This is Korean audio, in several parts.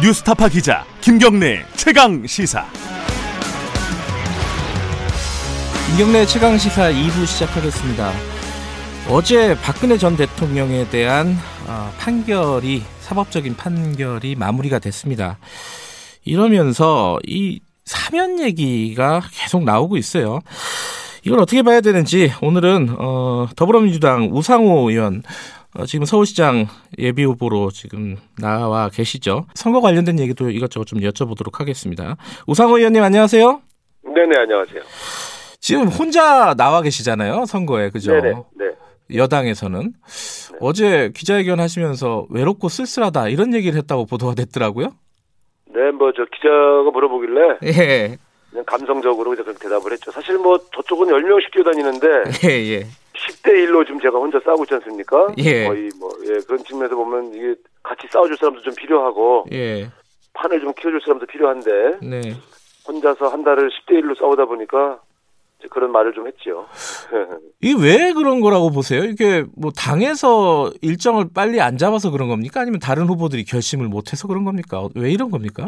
뉴스타파 기자 김경래 최강 시사. 김경래 최강 시사 2부 시작하겠습니다. 어제 박근혜 전 대통령에 대한 어, 판결이 사법적인 판결이 마무리가 됐습니다. 이러면서 이 사면 얘기가 계속 나오고 있어요. 이걸 어떻게 봐야 되는지 오늘은 어, 더불어민주당 우상호 의원 어, 지금 서울시장 예비 후보로 지금 나와 계시죠. 선거 관련된 얘기도 이것저것 좀 여쭤보도록 하겠습니다. 우상호 의원님 안녕하세요. 네네 안녕하세요. 지금 혼자 나와 계시잖아요 선거에 그죠? 네네 네. 여당에서는 네. 어제 기자회견 하시면서 외롭고 쓸쓸하다 이런 얘기를 했다고 보도가 됐더라고요. 네, 뭐 저 기자가 물어보길래 예. 그냥 감성적으로 그렇게 대답을 했죠. 사실 뭐 저쪽은 10명씩 뛰어다니는데 예, 예. 10대 1로 지금 제가 혼자 싸우고 있지 않습니까? 예. 거의 뭐 예, 그런 측면에서 보면 이게 같이 싸워줄 사람도 좀 필요하고 예. 판을 좀 키워줄 사람도 필요한데 네. 혼자서 한 달을 10대 1로 싸우다 보니까 그런 말을 좀 했죠. 이게 왜 그런 거라고 보세요? 이게 뭐 당에서 일정을 빨리 안 잡아서 그런 겁니까? 아니면 다른 후보들이 결심을 못해서 그런 겁니까? 왜 이런 겁니까?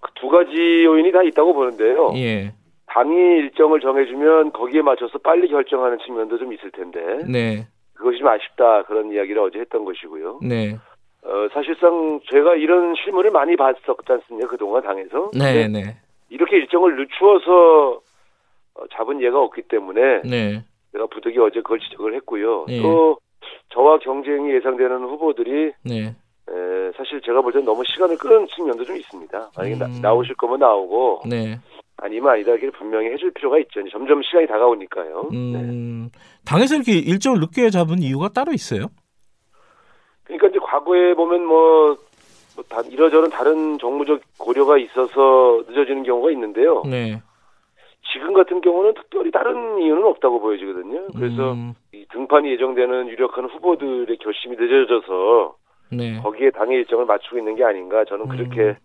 그 두 가지 요인이 다 있다고 보는데요. 예. 당이 일정을 정해주면 거기에 맞춰서 빨리 결정하는 측면도 좀 있을 텐데 네. 그것이 좀 아쉽다 그런 이야기를 어제 했던 것이고요. 네. 어, 사실상 제가 이런 실물을 많이 봤었지 않습니까 그동안 당에서. 네, 네. 이렇게 일정을 늦추어서 어, 잡은 예가 없기 때문에 네. 제가 부득이 어제 그걸 지적을 했고요. 예. 또 저와 경쟁이 예상되는 후보들이 네. 에, 사실 제가 볼 때는 너무 시간을 끄는 측면도 좀 있습니다. 만약에 음. 나, 나오실 거면 나오고 네. 아니면 아니다 이렇게 분명히 해줄 필요가 있죠. 점점 시간이 다가오니까요. 네. 음. 당에서 이렇게 일정을 늦게 잡은 이유가 따로 있어요? 그러니까 이제 과거에 보면 뭐, 뭐 다, 이러저런 다른 정무적 고려가 있어서 늦어지는 경우가 있는데요. 네. 지금 같은 경우는 특별히 다른 이유는 없다고 보여지거든요. 그래서 음. 이 등판이 예정되는 유력한 후보들의 결심이 늦어져서 네. 거기에 당의 일정을 맞추고 있는 게 아닌가 저는 그렇게 음.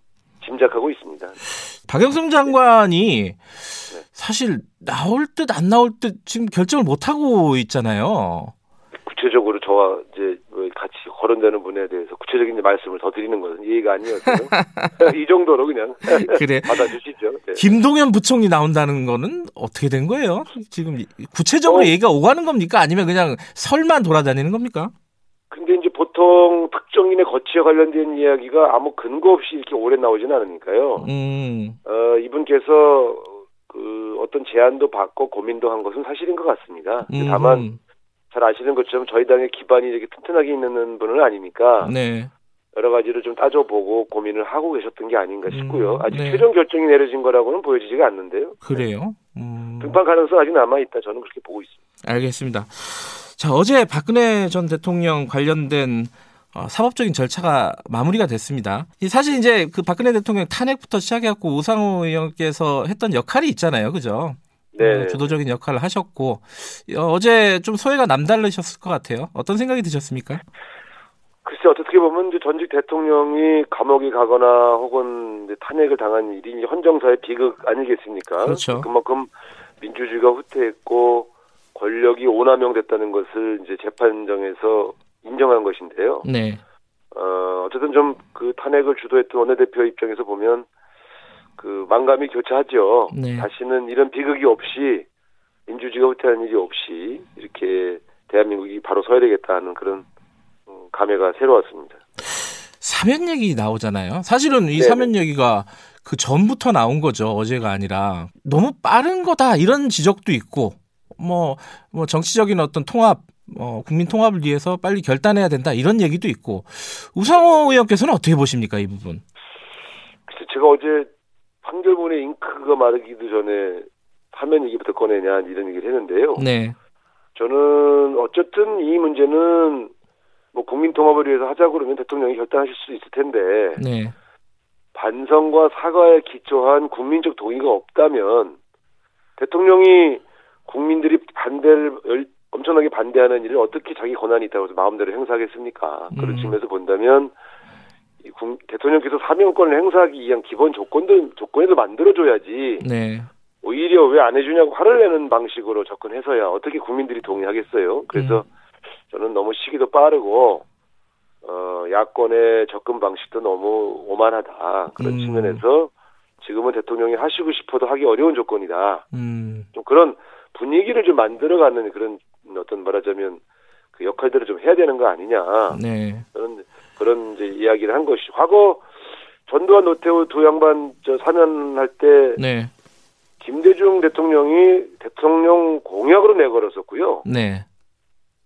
짐작하고 있습니다. 박영선 장관이 사실 나올 듯 안 나올 듯 지금 결정을 못 하고 있잖아요. 구체적으로 저와 이제 뭐 같이 거론되는 분에 대해서 구체적인 말씀을 더 드리는 것은 예의가 아니었어요. 이 정도로 그냥 그래. 받아주시죠. 네. 김동연 부총리 나온다는 거는 어떻게 된 거예요? 지금 구체적으로 어. 얘기가 오가는 겁니까? 아니면 그냥 설만 돌아다니는 겁니까? 근데 이제 보통 특정인의 거취에 관련된 이야기가 아무 근거 없이 이렇게 오래 나오지는 않으니까요. 음, 어, 이분께서 그 어떤 제안도 받고 고민도 한 것은 사실인 것 같습니다. 음, 다만 잘 아시는 것처럼 저희 당의 기반이 이렇게 튼튼하게 있는 분은 아니니까 네, 여러 가지를 좀 따져보고 고민을 하고 계셨던 게 아닌가 싶고요. 음, 아직 네. 최종 결정이 내려진 거라고는 보여지지가 않는데요. 그래요. 음, 등판 가능성 아직 남아 있다. 저는 그렇게 보고 있습니다. 알겠습니다. 자, 어제 박근혜 전 대통령 관련된 어, 사법적인 절차가 마무리가 됐습니다. 이 사실 이제 그 박근혜 대통령 탄핵부터 시작해갖고 우상호 의원께서 했던 역할이 있잖아요, 그죠? 네. 어, 주도적인 역할을 하셨고 어, 어제 좀 소회가 남다르셨을 것 같아요. 어떤 생각이 드셨습니까? 글쎄 어떻게 보면 이제 전직 대통령이 감옥에 가거나 혹은 이제 탄핵을 당한 일이 헌정사의 비극 아니겠습니까? 그렇죠. 그만큼 민주주의가 후퇴했고 남용됐다는 것을 이제 재판정에서 인정한 것인데요. 네, 어, 어쨌든 좀 그 탄핵을 주도했던 원내대표 입장에서 보면 그 만감이 교차하죠. 네. 다시는 이런 비극이 없이 민주주의가 후퇴하는 일이 없이 이렇게 대한민국이 바로 서야 되겠다 하는 그런 음, 감회가 새로웠습니다. 사면 얘기 나오잖아요. 사실은 이 네네. 사면 얘기가 그 전부터 나온 거죠. 어제가 아니라 너무 빠른 거다 이런 지적도 있고 뭐, 뭐 정치적인 어떤 통합, 어, 국민 통합을 위해서 빨리 결단해야 된다 이런 얘기도 있고 우상호 의원께서는 어떻게 보십니까 이 부분? 글쎄 제가 어제 판결문에 잉크가 마르기도 전에 사면 얘기부터 꺼내냐 이런 얘기를 했는데요. 네, 저는 어쨌든 이 문제는 뭐 국민 통합을 위해서 하자고 그러면 대통령이 결단하실 수 있을 텐데 네, 반성과 사과에 기초한 국민적 동의가 없다면 대통령이 국민들이 반대를 열- 엄청나게 반대하는 일을 어떻게 자기 권한이 있다고 해서 마음대로 행사하겠습니까? 그런 음. 측면에서 본다면 대통령께서 사명권을 행사하기 위한 기본 조건도 조건에도 만들어줘야지 네, 오히려 왜 안 해주냐고 화를 내는 방식으로 접근해서야 어떻게 국민들이 동의하겠어요? 그래서 음. 저는 너무 시기도 빠르고 어, 야권의 접근 방식도 너무 오만하다. 그런 음. 측면에서 지금은 대통령이 하시고 싶어도 하기 어려운 조건이다. 음, 좀 그런 분위기를 좀 만들어가는 그런 어떤 말하자면 그 역할들을 좀 해야 되는 거 아니냐. 네, 그런 그런 이제 이야기를 한 것이 과거 전두환 노태우 두 양반 저 사면할 때 네, 김대중 대통령이 대통령 공약으로 내걸었었고요. 네,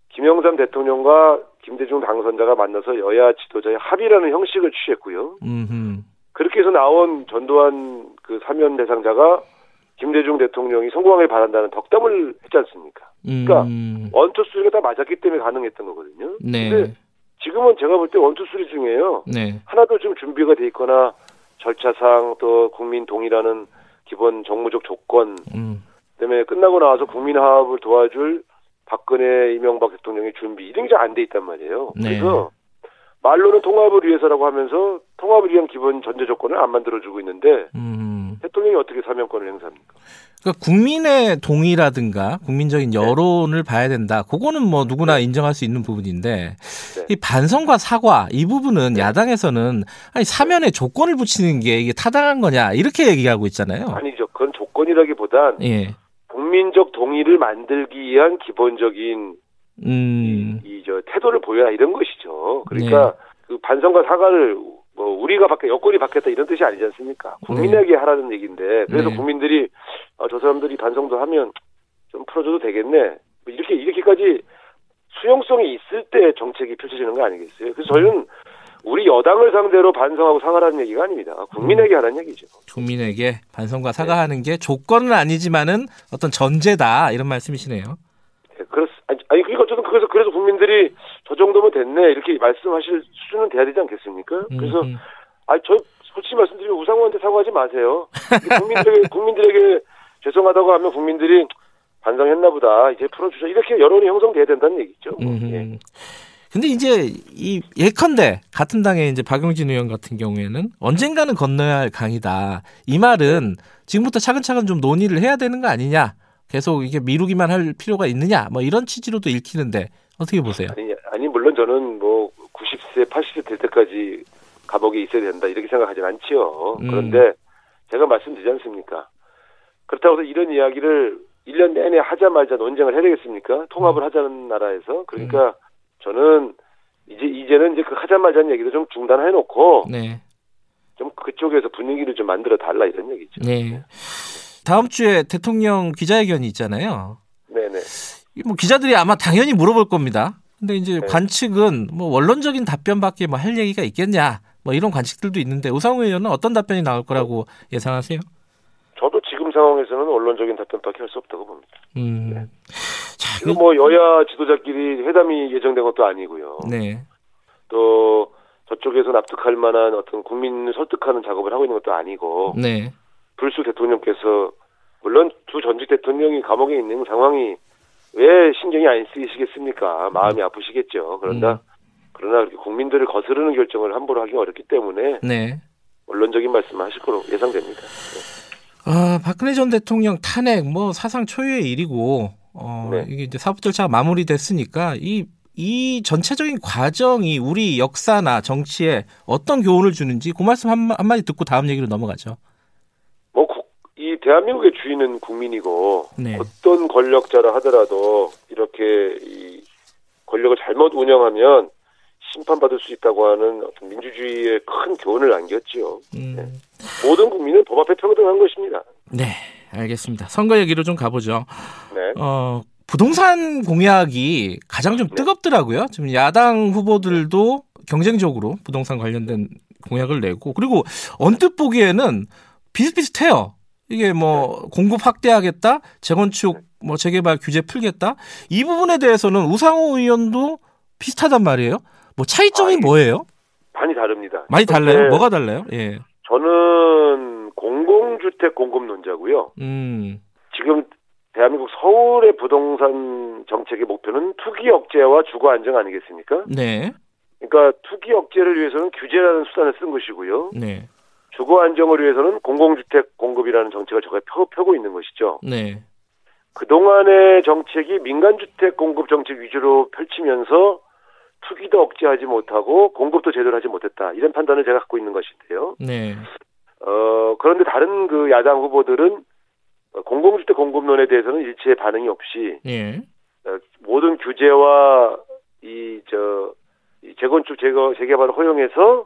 김영삼 대통령과 김대중 당선자가 만나서 여야 지도자의 합의라는 형식을 취했고요. 음, 그렇게 해서 나온 전두환 그 사면 대상자가 김대중 대통령이 성공하길 바란다는 덕담을 했지 않습니까? 그러니까 음, one two three가 다 맞았기 때문에 가능했던 거거든요. 네, 근데 지금은 제가 볼 때 one two three 중에요. 네, 하나도 좀 준비가 돼 있거나 절차상 또 국민 동의라는 기본 정무적 조건 음, 때문에 끝나고 나와서 국민 화합을 도와줄 박근혜 이명박 대통령의 준비 이런 게 안 돼 있단 말이에요. 네. 그래서 말로는 통합을 위해서라고 하면서 통합을 위한 기본 전제 조건을 안 만들어주고 있는데 음. 대통령이 어떻게 사면권을 행사합니까? 그러니까 국민의 동의라든가 국민적인 여론을 봐야 된다. 그거는 뭐 누구나 인정할 수 있는 부분인데 네. 이 반성과 사과 이 부분은 야당에서는 아니 사면에 조건을 붙이는 게 이게 타당한 거냐 이렇게 얘기하고 있잖아요. 아니죠. 그건 조건이라기보단 예. 국민적 동의를 만들기 위한 기본적인 음. 이저 태도를 보여라 이런 것이죠. 그러니까 그 반성과 사과를 뭐 우리가 받게 여권이 받겠다 이런 뜻이 아니지 않습니까? 국민에게 하라는 얘기인데 그래서 네. 국민들이 아, 저 사람들이 반성도 하면 좀 풀어줘도 되겠네. 뭐 이렇게 이렇게까지 수용성이 있을 때 정책이 펼쳐지는 거 아니겠어요? 그래서 저희는 우리 여당을 상대로 반성하고 사과하는 얘기가 아닙니다. 국민에게 하라는 얘기죠. 국민에게 반성과 사과하는 게 조건은 아니지만은 어떤 전제다 이런 말씀이시네요. 네, 그렇 아니, 아니 그러니까 어쨌든 그래서 그래서 국민들이 저 정도면 됐네 이렇게 말씀하실 수준은 돼야 되지 않겠습니까? 그래서 음, 아니 저 솔직히 말씀드리면 우상호한테 사과하지 마세요. 국민들에게 국민들에게 죄송하다고 하면 국민들이 반성했나 보다 이제 풀어주자 이렇게 여론이 형성돼야 된다는 얘기죠. 뭐. 음. 예. 근데 이제 이 예컨대 같은 당의 이제 박용진 의원 같은 경우에는 언젠가는 건너야 할 강이다. 이 말은 지금부터 차근차근 좀 논의를 해야 되는 거 아니냐? 계속 이게 미루기만 할 필요가 있느냐? 뭐 이런 취지로도 읽히는데 어떻게 보세요? 아니 아니 물론 저는 뭐 90세 80세 될 때까지 감옥에 있어야 된다 이렇게 생각하진 않지요. 음. 그런데 제가 말씀드리지 않습니까? 그렇다고 해서 이런 이야기를 1년 내내 하자마자 논쟁을 해야 되겠습니까? 통합을 하자는 나라에서. 그러니까 저는 이제 이제는 이제 그 하자마자는 얘기도 좀 중단해 놓고 네. 좀 그쪽에서 분위기를 좀 만들어 달라 이런 얘기죠. 네. 다음 주에 대통령 기자회견이 있잖아요. 네네. 이뭐 기자들이 아마 당연히 물어볼 겁니다. 근데 이제 네. 관측은 뭐 원론적인 답변밖에 뭐 할 얘기가 있겠냐? 뭐 이런 관측들도 있는데 우상호 의원은 어떤 답변이 나올 거라고 예상하세요? 저도 지금 상황에서는 언론적인 답변밖에 할 수 없다고 봅니다. 음. 자, 지금 뭐 여야 지도자끼리 회담이 예정된 것도 아니고요. 네. 또 저쪽에서 납득할 만한 어떤 국민을 설득하는 작업을 하고 있는 것도 아니고 네. 불수 대통령께서 물론 두 전직 대통령이 감옥에 있는 상황이 왜 신경이 안 쓰이시겠습니까? 마음이 아프시겠죠. 그런다 음. 그러나 이렇게 국민들을 거스르는 결정을 함부로 하기 어렵기 때문에 네. 원론적인 말씀을 하실 거로 예상됩니다. 아, 박근혜 전 대통령 탄핵 뭐 사상 초유의 일이고 어, 네. 이게 이제 사법 절차가 마무리됐으니까 이 이 전체적인 과정이 우리 역사나 정치에 어떤 교훈을 주는지 그 말씀 한, 한마디 듣고 다음 얘기로 넘어가죠. 대한민국의 주인은 국민이고 네. 어떤 권력자라 하더라도 이렇게 이 권력을 잘못 운영하면 심판받을 수 있다고 하는 어떤 민주주의의 큰 교훈을 안겼지요. 음, 모든 국민은 법 앞에 평등한 것입니다. 네, 알겠습니다. 선거 얘기로 좀 가보죠. 네. 어, 부동산 공약이 가장 좀 네. 뜨겁더라고요. 지금 야당 후보들도 경쟁적으로 부동산 관련된 공약을 내고 그리고 언뜻 보기에는 비슷비슷해요. 이게 뭐 공급 확대하겠다, 재건축 뭐 재개발 규제 풀겠다. 이 부분에 대해서는 우상호 의원도 비슷하단 말이에요. 뭐 차이점이 아, 예. 뭐예요? 많이 다릅니다. 많이 달라요? 뭐가 달라요? 예. 저는 공공주택 공급론자고요. 음. 지금 대한민국 서울의 부동산 정책의 목표는 투기 억제와 주거 안정 아니겠습니까? 네. 그러니까 투기 억제를 위해서는 규제라는 수단을 쓴 것이고요. 네. 주거 안정을 위해서는 공공주택 공급이라는 정책을 저가 펴, 펴고 있는 것이죠. 네. 그동안의 정책이 민간주택 공급 정책 위주로 펼치면서 투기도 억제하지 못하고 공급도 제대로 하지 못했다. 이런 판단을 제가 갖고 있는 것인데요. 네. 어, 그런데 다른 그 야당 후보들은 공공주택 공급론에 대해서는 일체의 반응이 없이 예. 어, 모든 규제와 이 저 재건축 재거 재개발을 허용해서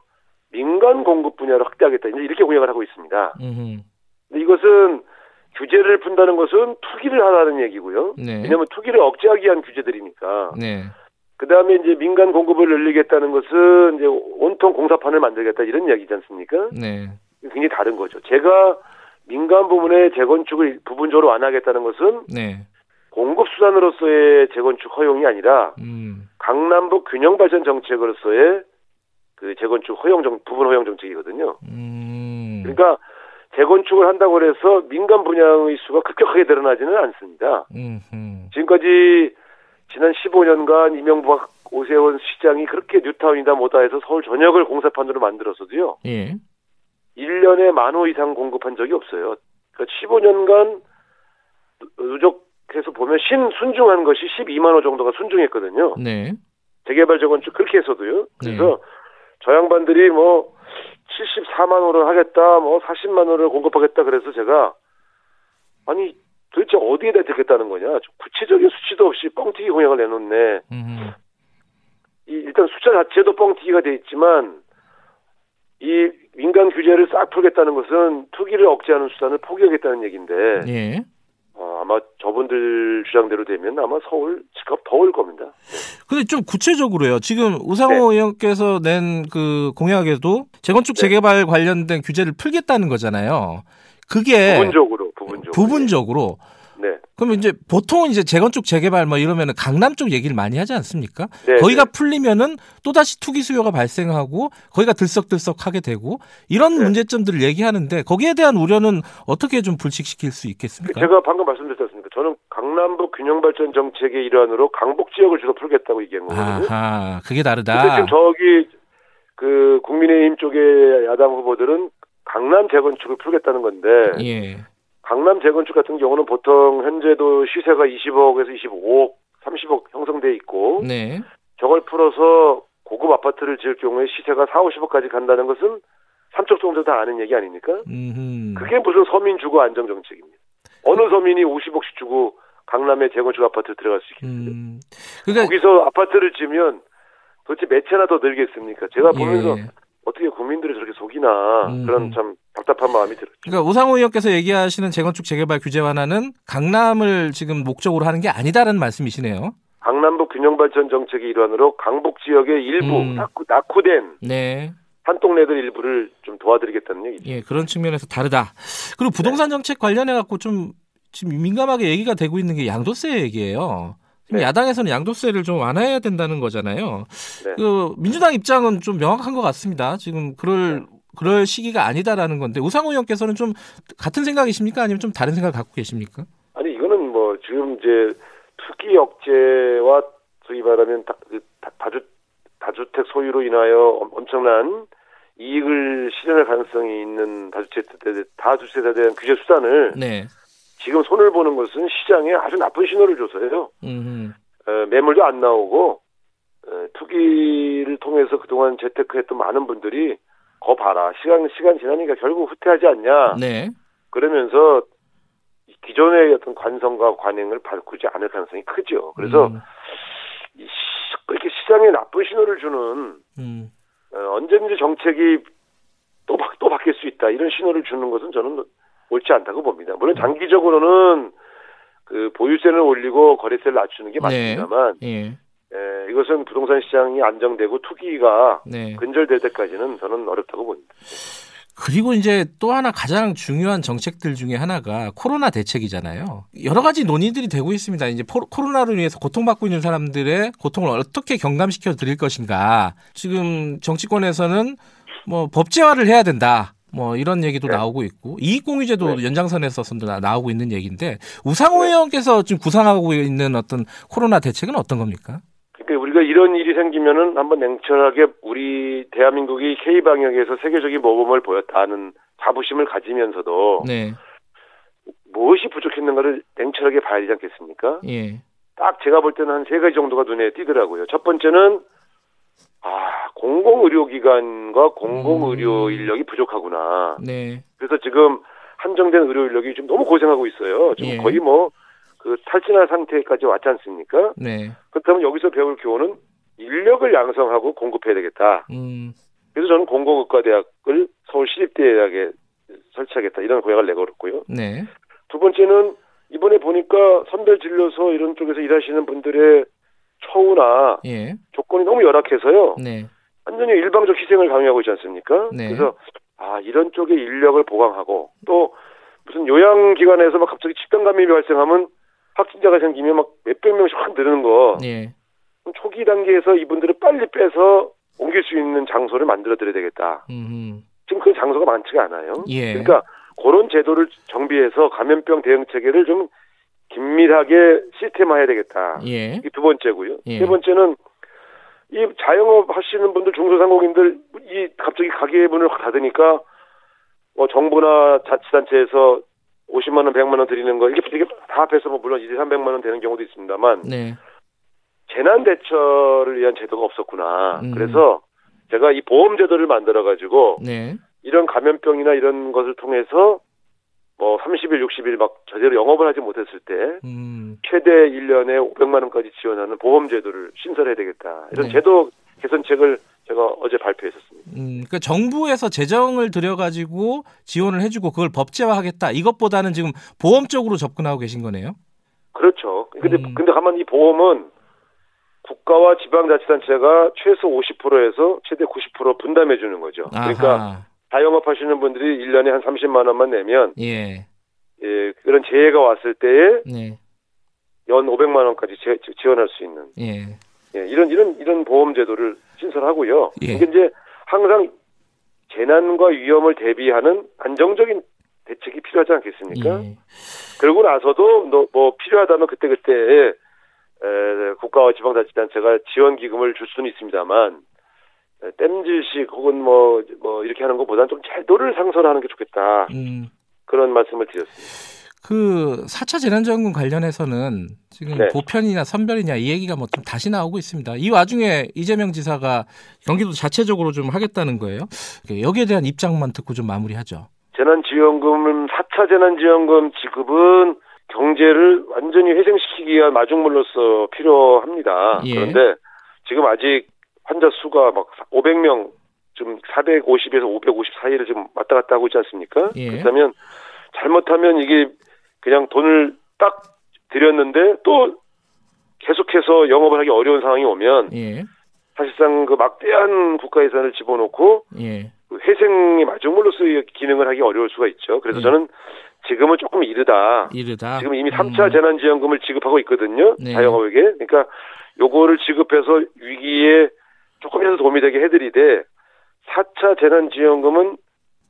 민간 공급 분야를 확대하겠다 이제 이렇게 공약을 하고 있습니다. 음. 근데 이것은 규제를 푼다는 것은 투기를 하라는 얘기고요. 네. 왜냐하면 투기를 억제하기 위한 규제들이니까. 네. 그 다음에 이제 민간 공급을 늘리겠다는 것은 이제 온통 공사판을 만들겠다 이런 이야기지 않습니까? 네. 굉장히 다른 거죠. 제가 민간 부문의 재건축을 부분적으로 완화하겠다는 것은 네. 공급 수단으로서의 재건축 허용이 아니라 음. 강남북 균형 발전 정책으로서의 그 재건축 허용 정 부분 허용 정책이거든요. 음. 그러니까 재건축을 한다고 해서 민간 분양의 수가 급격하게 늘어나지는 않습니다. 음. 지금까지 지난 15년간 이명박 오세훈 시장이 그렇게 뉴타운이다 뭐다 해서 서울 전역을 공사판으로 만들었어도요. 예. 1년에 만 호 이상 공급한 적이 없어요. 그러니까 15년간 누적해서 보면 신 순중한 것이 12만 호 정도가 순중했거든요. 네. 재개발 재건축 그렇게 해서도요. 그래서 네. 저 양반들이 뭐 74만 호를 하겠다, 뭐 40만 호를 공급하겠다 그래서 제가 아니 도대체 어디에다 듣겠다는 거냐? 구체적인 수치도 없이 뻥튀기 공약을 내놓네. 음. 이 일단 숫자 자체도 뻥튀기가 돼 있지만 이 민간 규제를 싹 풀겠다는 것은 투기를 억제하는 수단을 포기하겠다는 얘기인데 예. 어, 아마 저분들 주장대로 되면 아마 서울 집값 더 올 겁니다. 근데 좀 구체적으로요. 지금 우상호 네. 의원께서 낸 그 공약에도 재건축 네. 재개발 관련된 규제를 풀겠다는 거잖아요. 그게 부분적으로 부분적으로. 부분적으로 네. 그러면 이제 보통 이제 재건축 재개발 뭐 이러면은 강남 쪽 얘기를 많이 하지 않습니까? 네, 거기가 네. 풀리면은 또 다시 투기 수요가 발생하고 거기가 들썩들썩하게 되고 이런 네. 문제점들을 얘기하는데 거기에 대한 우려는 어떻게 좀 불식시킬 수 있겠습니까? 제가 방금 말씀드렸지 않습니까? 저는 강남북 균형발전 정책의 일환으로 강북 지역을 주로 풀겠다고 얘기한 거거든요. 아하, 그게 근데 다르다. 지금 저기 그 국민의힘 쪽의 야당 후보들은 강남 재건축을 풀겠다는 건데 예. 강남 재건축 같은 경우는 보통 현재도 시세가 20억에서 25억, 30억 형성돼 있고 네. 저걸 풀어서 고급 아파트를 지을 경우에 시세가 4, 50억까지 간다는 것은 삼척 동도 다 아는 얘기 아닙니까? 음. 그게 무슨 서민 주거 안정 정책입니다. 어느 서민이 50억씩 주고 강남에 재건축 아파트 들어갈 수 있겠어요? 음. 그러니까 거기서 아파트를 지으면 도대체 몇 채나 더 늘겠습니까? 제가 보면서 예. 어떻게 국민들을 저렇게 속이나 음. 그런 참 답답한 마음이 들었죠. 그러니까 우상호 의원께서 얘기하시는 재건축 재개발 규제 완화는 강남을 지금 목적으로 하는 게 아니다라는 말씀이시네요. 강남북 균형발전 정책의 일환으로 강북 지역의 일부 음. 낙후, 낙후된 네. 한 동네들 일부를 좀 도와드리겠다는 얘기죠. 예, 그런 측면에서 다르다. 그리고 부동산 정책 관련해 갖고 좀 지금 민감하게 얘기가 되고 있는 게 양도세 얘기예요. 지금 네. 야당에서는 양도세를 좀 완화해야 된다는 거잖아요. 네. 그 민주당 입장은 좀 명확한 것 같습니다. 지금 그럴 네. 그럴 시기가 아니다라는 건데 우상호 의원께서는 좀 같은 생각이십니까? 아니면 좀 다른 생각을 갖고 계십니까? 아니 이거는 뭐 지금 이제 투기 억제와 소위 말하면 다, 그 다, 다주 다주택 소유로 인하여 엄- 엄청난 이익을 실현할 가능성이 있는 다주택 다주택에 대한 규제 수단을 네. 지금 손을 보는 것은 시장에 아주 나쁜 신호를 줘서요. 음. 어, 매물도 안 나오고 어, 투기를 통해서 그동안 재테크했던 많은 분들이 거 봐라 시간 시간 지나니까 결국 후퇴하지 않냐 네. 그러면서 이 기존의 어떤 관성과 관행을 바꾸지 않을 가능성이 크죠. 그래서 음. 이 시- 그렇게 시장에 나쁜 신호를 주는 음. 어, 언제든지 정책이 또, 바, 또 바뀔 수 있다 이런 신호를 주는 것은 저는 옳지 않다고 봅니다. 물론 장기적으로는 그 보유세를 올리고 거래세를 낮추는 게 네. 맞습니다만 예. 에, 이것은 부동산 시장이 안정되고 투기가 네. 근절될 때까지는 저는 어렵다고 봅니다. 그리고 이제 또 하나 가장 중요한 정책들 중에 하나가 코로나 대책이잖아요. 여러 가지 논의들이 되고 있습니다. 이제 포- 코로나로 인해서 고통받고 있는 사람들의 고통을 어떻게 경감시켜 드릴 것인가. 지금 정치권에서는 뭐 법제화를 해야 된다. 뭐 이런 얘기도 네. 나오고 있고 이익공유제도 네. 연장선에서도 나- 나오고 있는 얘기인데 우상호 네. 의원께서 지금 구상하고 있는 어떤 코로나 대책은 어떤 겁니까? 그러니까 우리가 이런 일이 생기면은 한번 냉철하게 우리 대한민국이 K 방역에서 세계적인 모범을 보였다는 자부심을 가지면서도 네, 무엇이 부족했는가를 냉철하게 봐야 되지 않겠습니까? 예, 딱 제가 볼 때는 한 세 가지 정도가 눈에 띄더라고요. 첫 번째는 공공의료기관과 공공의료 인력이 부족하구나. 네. 그래서 지금 한정된 의료 인력이 지금 너무 고생하고 있어요. 지금 예. 거의 뭐 그 탈진할 상태까지 왔지 않습니까? 네. 그렇다면 여기서 배울 교훈은 인력을 양성하고 공급해야 되겠다. 음. 그래서 저는 공공의과대학을 서울 시립대학에 설치하겠다 이런 공약을 내걸었고요. 네. 두 번째는 이번에 보니까 선별 진료소 이런 쪽에서 일하시는 분들의 처우나 예. 조건이 너무 열악해서요. 네. 완전히 일방적 희생을 강요하고 있지 않습니까? 네. 그래서 아 이런 쪽에 인력을 보강하고 또 무슨 요양기관에서 막 갑자기 집단 감염이 발생하면 확진자가 생기면 막 몇백 명씩 확 늘는 거 예. 그럼 초기 단계에서 이분들을 빨리 빼서 옮길 수 있는 장소를 만들어 드려야 되겠다. 음. 지금 그 장소가 많지가 않아요. 예. 그러니까 그런 제도를 정비해서 감염병 대응 체계를 좀 긴밀하게 시스템화해야 되겠다. 예. 이게 두 번째고요. 예. 세 번째는 이 자영업 하시는 분들 중소상공인들 이 갑자기 가게 문을 확 닫으니까 뭐 정부나 자치단체에서 50만 원, 100만 원 드리는 거 이게 이게 다 합해서 뭐 물론 2, 300만 원 되는 경우도 있습니다만 네. 재난 대처를 위한 제도가 없었구나. 음. 그래서 제가 이 보험 제도를 만들어 가지고 네. 이런 감염병이나 이런 것을 통해서 뭐 30일, 60일 막 제대로 영업을 하지 못했을 때 음. 최대 1년에 500만 원까지 지원하는 보험 제도를 신설해야 되겠다. 이런 네. 제도 개선책을 제가 어제 발표했었습니다. 음, 그 정부에서 재정을 들여가지고 지원을 해주고 그걸 법제화하겠다. 이것보다는 지금 보험 쪽으로 접근하고 계신 거네요. 그렇죠. 근데 음. 근데 가만 이 보험은 국가와 지방자치단체가 최소 50%에서 최대 90% 분담해 주는 거죠. 그러니까. 자영업 하시는 분들이 1년에 한 30만 원만 내면 예. 예, 그런 재해가 왔을 때에 네. 연 500만 원까지 지, 지원할 수 있는 예. 예, 이런 이런 이런 보험 제도를 신설하고요. 예. 이게 이제 항상 재난과 위험을 대비하는 안정적인 대책이 필요하지 않겠습니까? 예. 그러고 나서도 너- 뭐 필요하다면 그때 그때 국가와 지방자치단체가 지원 기금을 줄 수는 있습니다만 에, 땜질식 혹은 뭐 뭐 이렇게 하는 것보다는 좀 제도를 상선하는 게 좋겠다 음. 그런 말씀을 드렸습니다. 그 4차 재난지원금 관련해서는 지금 네. 보편이나 선별이냐 이 얘기가 뭐 좀 다시 나오고 있습니다. 이 와중에 이재명 지사가 경기도 자체적으로 좀 하겠다는 거예요. 여기에 대한 입장만 듣고 좀 마무리하죠. 재난지원금은 4차 재난지원금 지급은 경제를 완전히 회생시키기 위한 마중물로서 필요합니다. 예. 그런데 지금 아직 환자 수가 막 500명, 좀 450에서 550 사이를 지금 왔다 갔다 하고 있지 않습니까? 예. 그렇다면 잘못하면 이게 그냥 돈을 딱 드렸는데 또 계속해서 영업을 하기 어려운 상황이 오면 예. 사실상 그 막대한 국가 예산을 집어넣고 예. 그 회생의 마중물로서의 기능을 하기 어려울 수가 있죠. 그래서 예. 저는 지금은 조금 이르다. 이르다. 지금 이미 음. 3차 재난지원금을 지급하고 있거든요. 네. 자영업에게. 그러니까 요거를 지급해서 위기에 조금이라도 도움이 되게 해드리되 4차 재난지원금은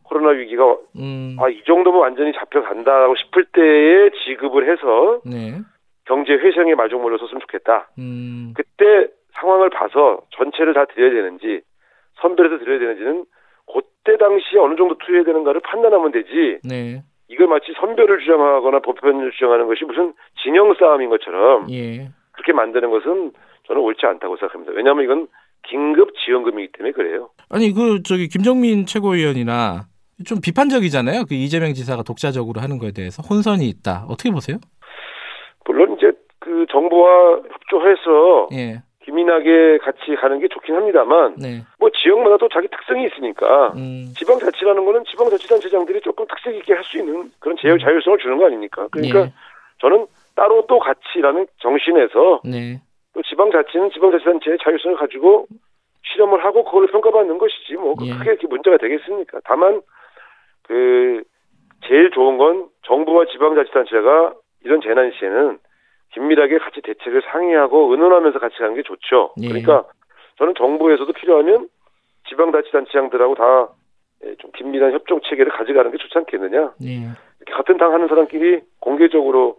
코로나 위기가 음. 아, 이 정도면 완전히 잡혀간다고 싶을 때에 지급을 해서 네. 경제 회생의 마중물로 섰으면 좋겠다. 음. 그때 상황을 봐서 전체를 다 드려야 되는지 선별해서 드려야 되는지는 그때 당시에 어느 정도 투여해야 되는가를 판단하면 되지 네. 이걸 마치 선별을 주장하거나 보편을 주장하는 것이 무슨 진영 싸움인 것처럼 예. 그렇게 만드는 것은 저는 옳지 않다고 생각합니다. 왜냐하면 이건 긴급 지원금이기 때문에 그래요. 아니 그 저기 김정민 최고위원이나 좀 비판적이잖아요. 그 이재명 지사가 독자적으로 하는 거에 대해서 혼선이 있다. 어떻게 보세요? 물론 이제 그 정부와 협조해서 예. 기민하게 같이 가는 게 좋긴 합니다만 네. 뭐 지역마다 또 자기 특성이 있으니까 음. 지방자치라는 거는 지방자치단체장들이 조금 특색 있게 할 수 있는 그런 제휴 자율성을 주는 거 아닙니까? 그러니까 음. 예. 저는 따로 또 같이라는 정신에서 네. 또 지방자치는 지방자치단체의 자율성을 가지고 실험을 하고 그걸 평가받는 것이지 뭐 예. 크게 이렇게 문제가 되겠습니까? 다만 그 제일 좋은 건 정부와 지방자치단체가 이런 재난 시에는 긴밀하게 같이 대책을 상의하고 의논하면서 같이 가는 게 좋죠. 예. 그러니까 저는 정부에서도 필요하면 지방자치단체장들하고 다 좀 긴밀한 협정 체계를 가져가는 게 좋지 않겠느냐. 예. 이렇게 같은 당 하는 사람끼리 공개적으로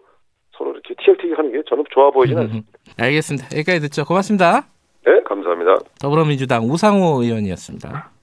서로 이렇게 티격태격 하는 게 저는 좋아 보이진 않습니다. 알겠습니다. 여기까지 듣죠. 고맙습니다. 네, 감사합니다. 더불어민주당 우상호 의원이었습니다.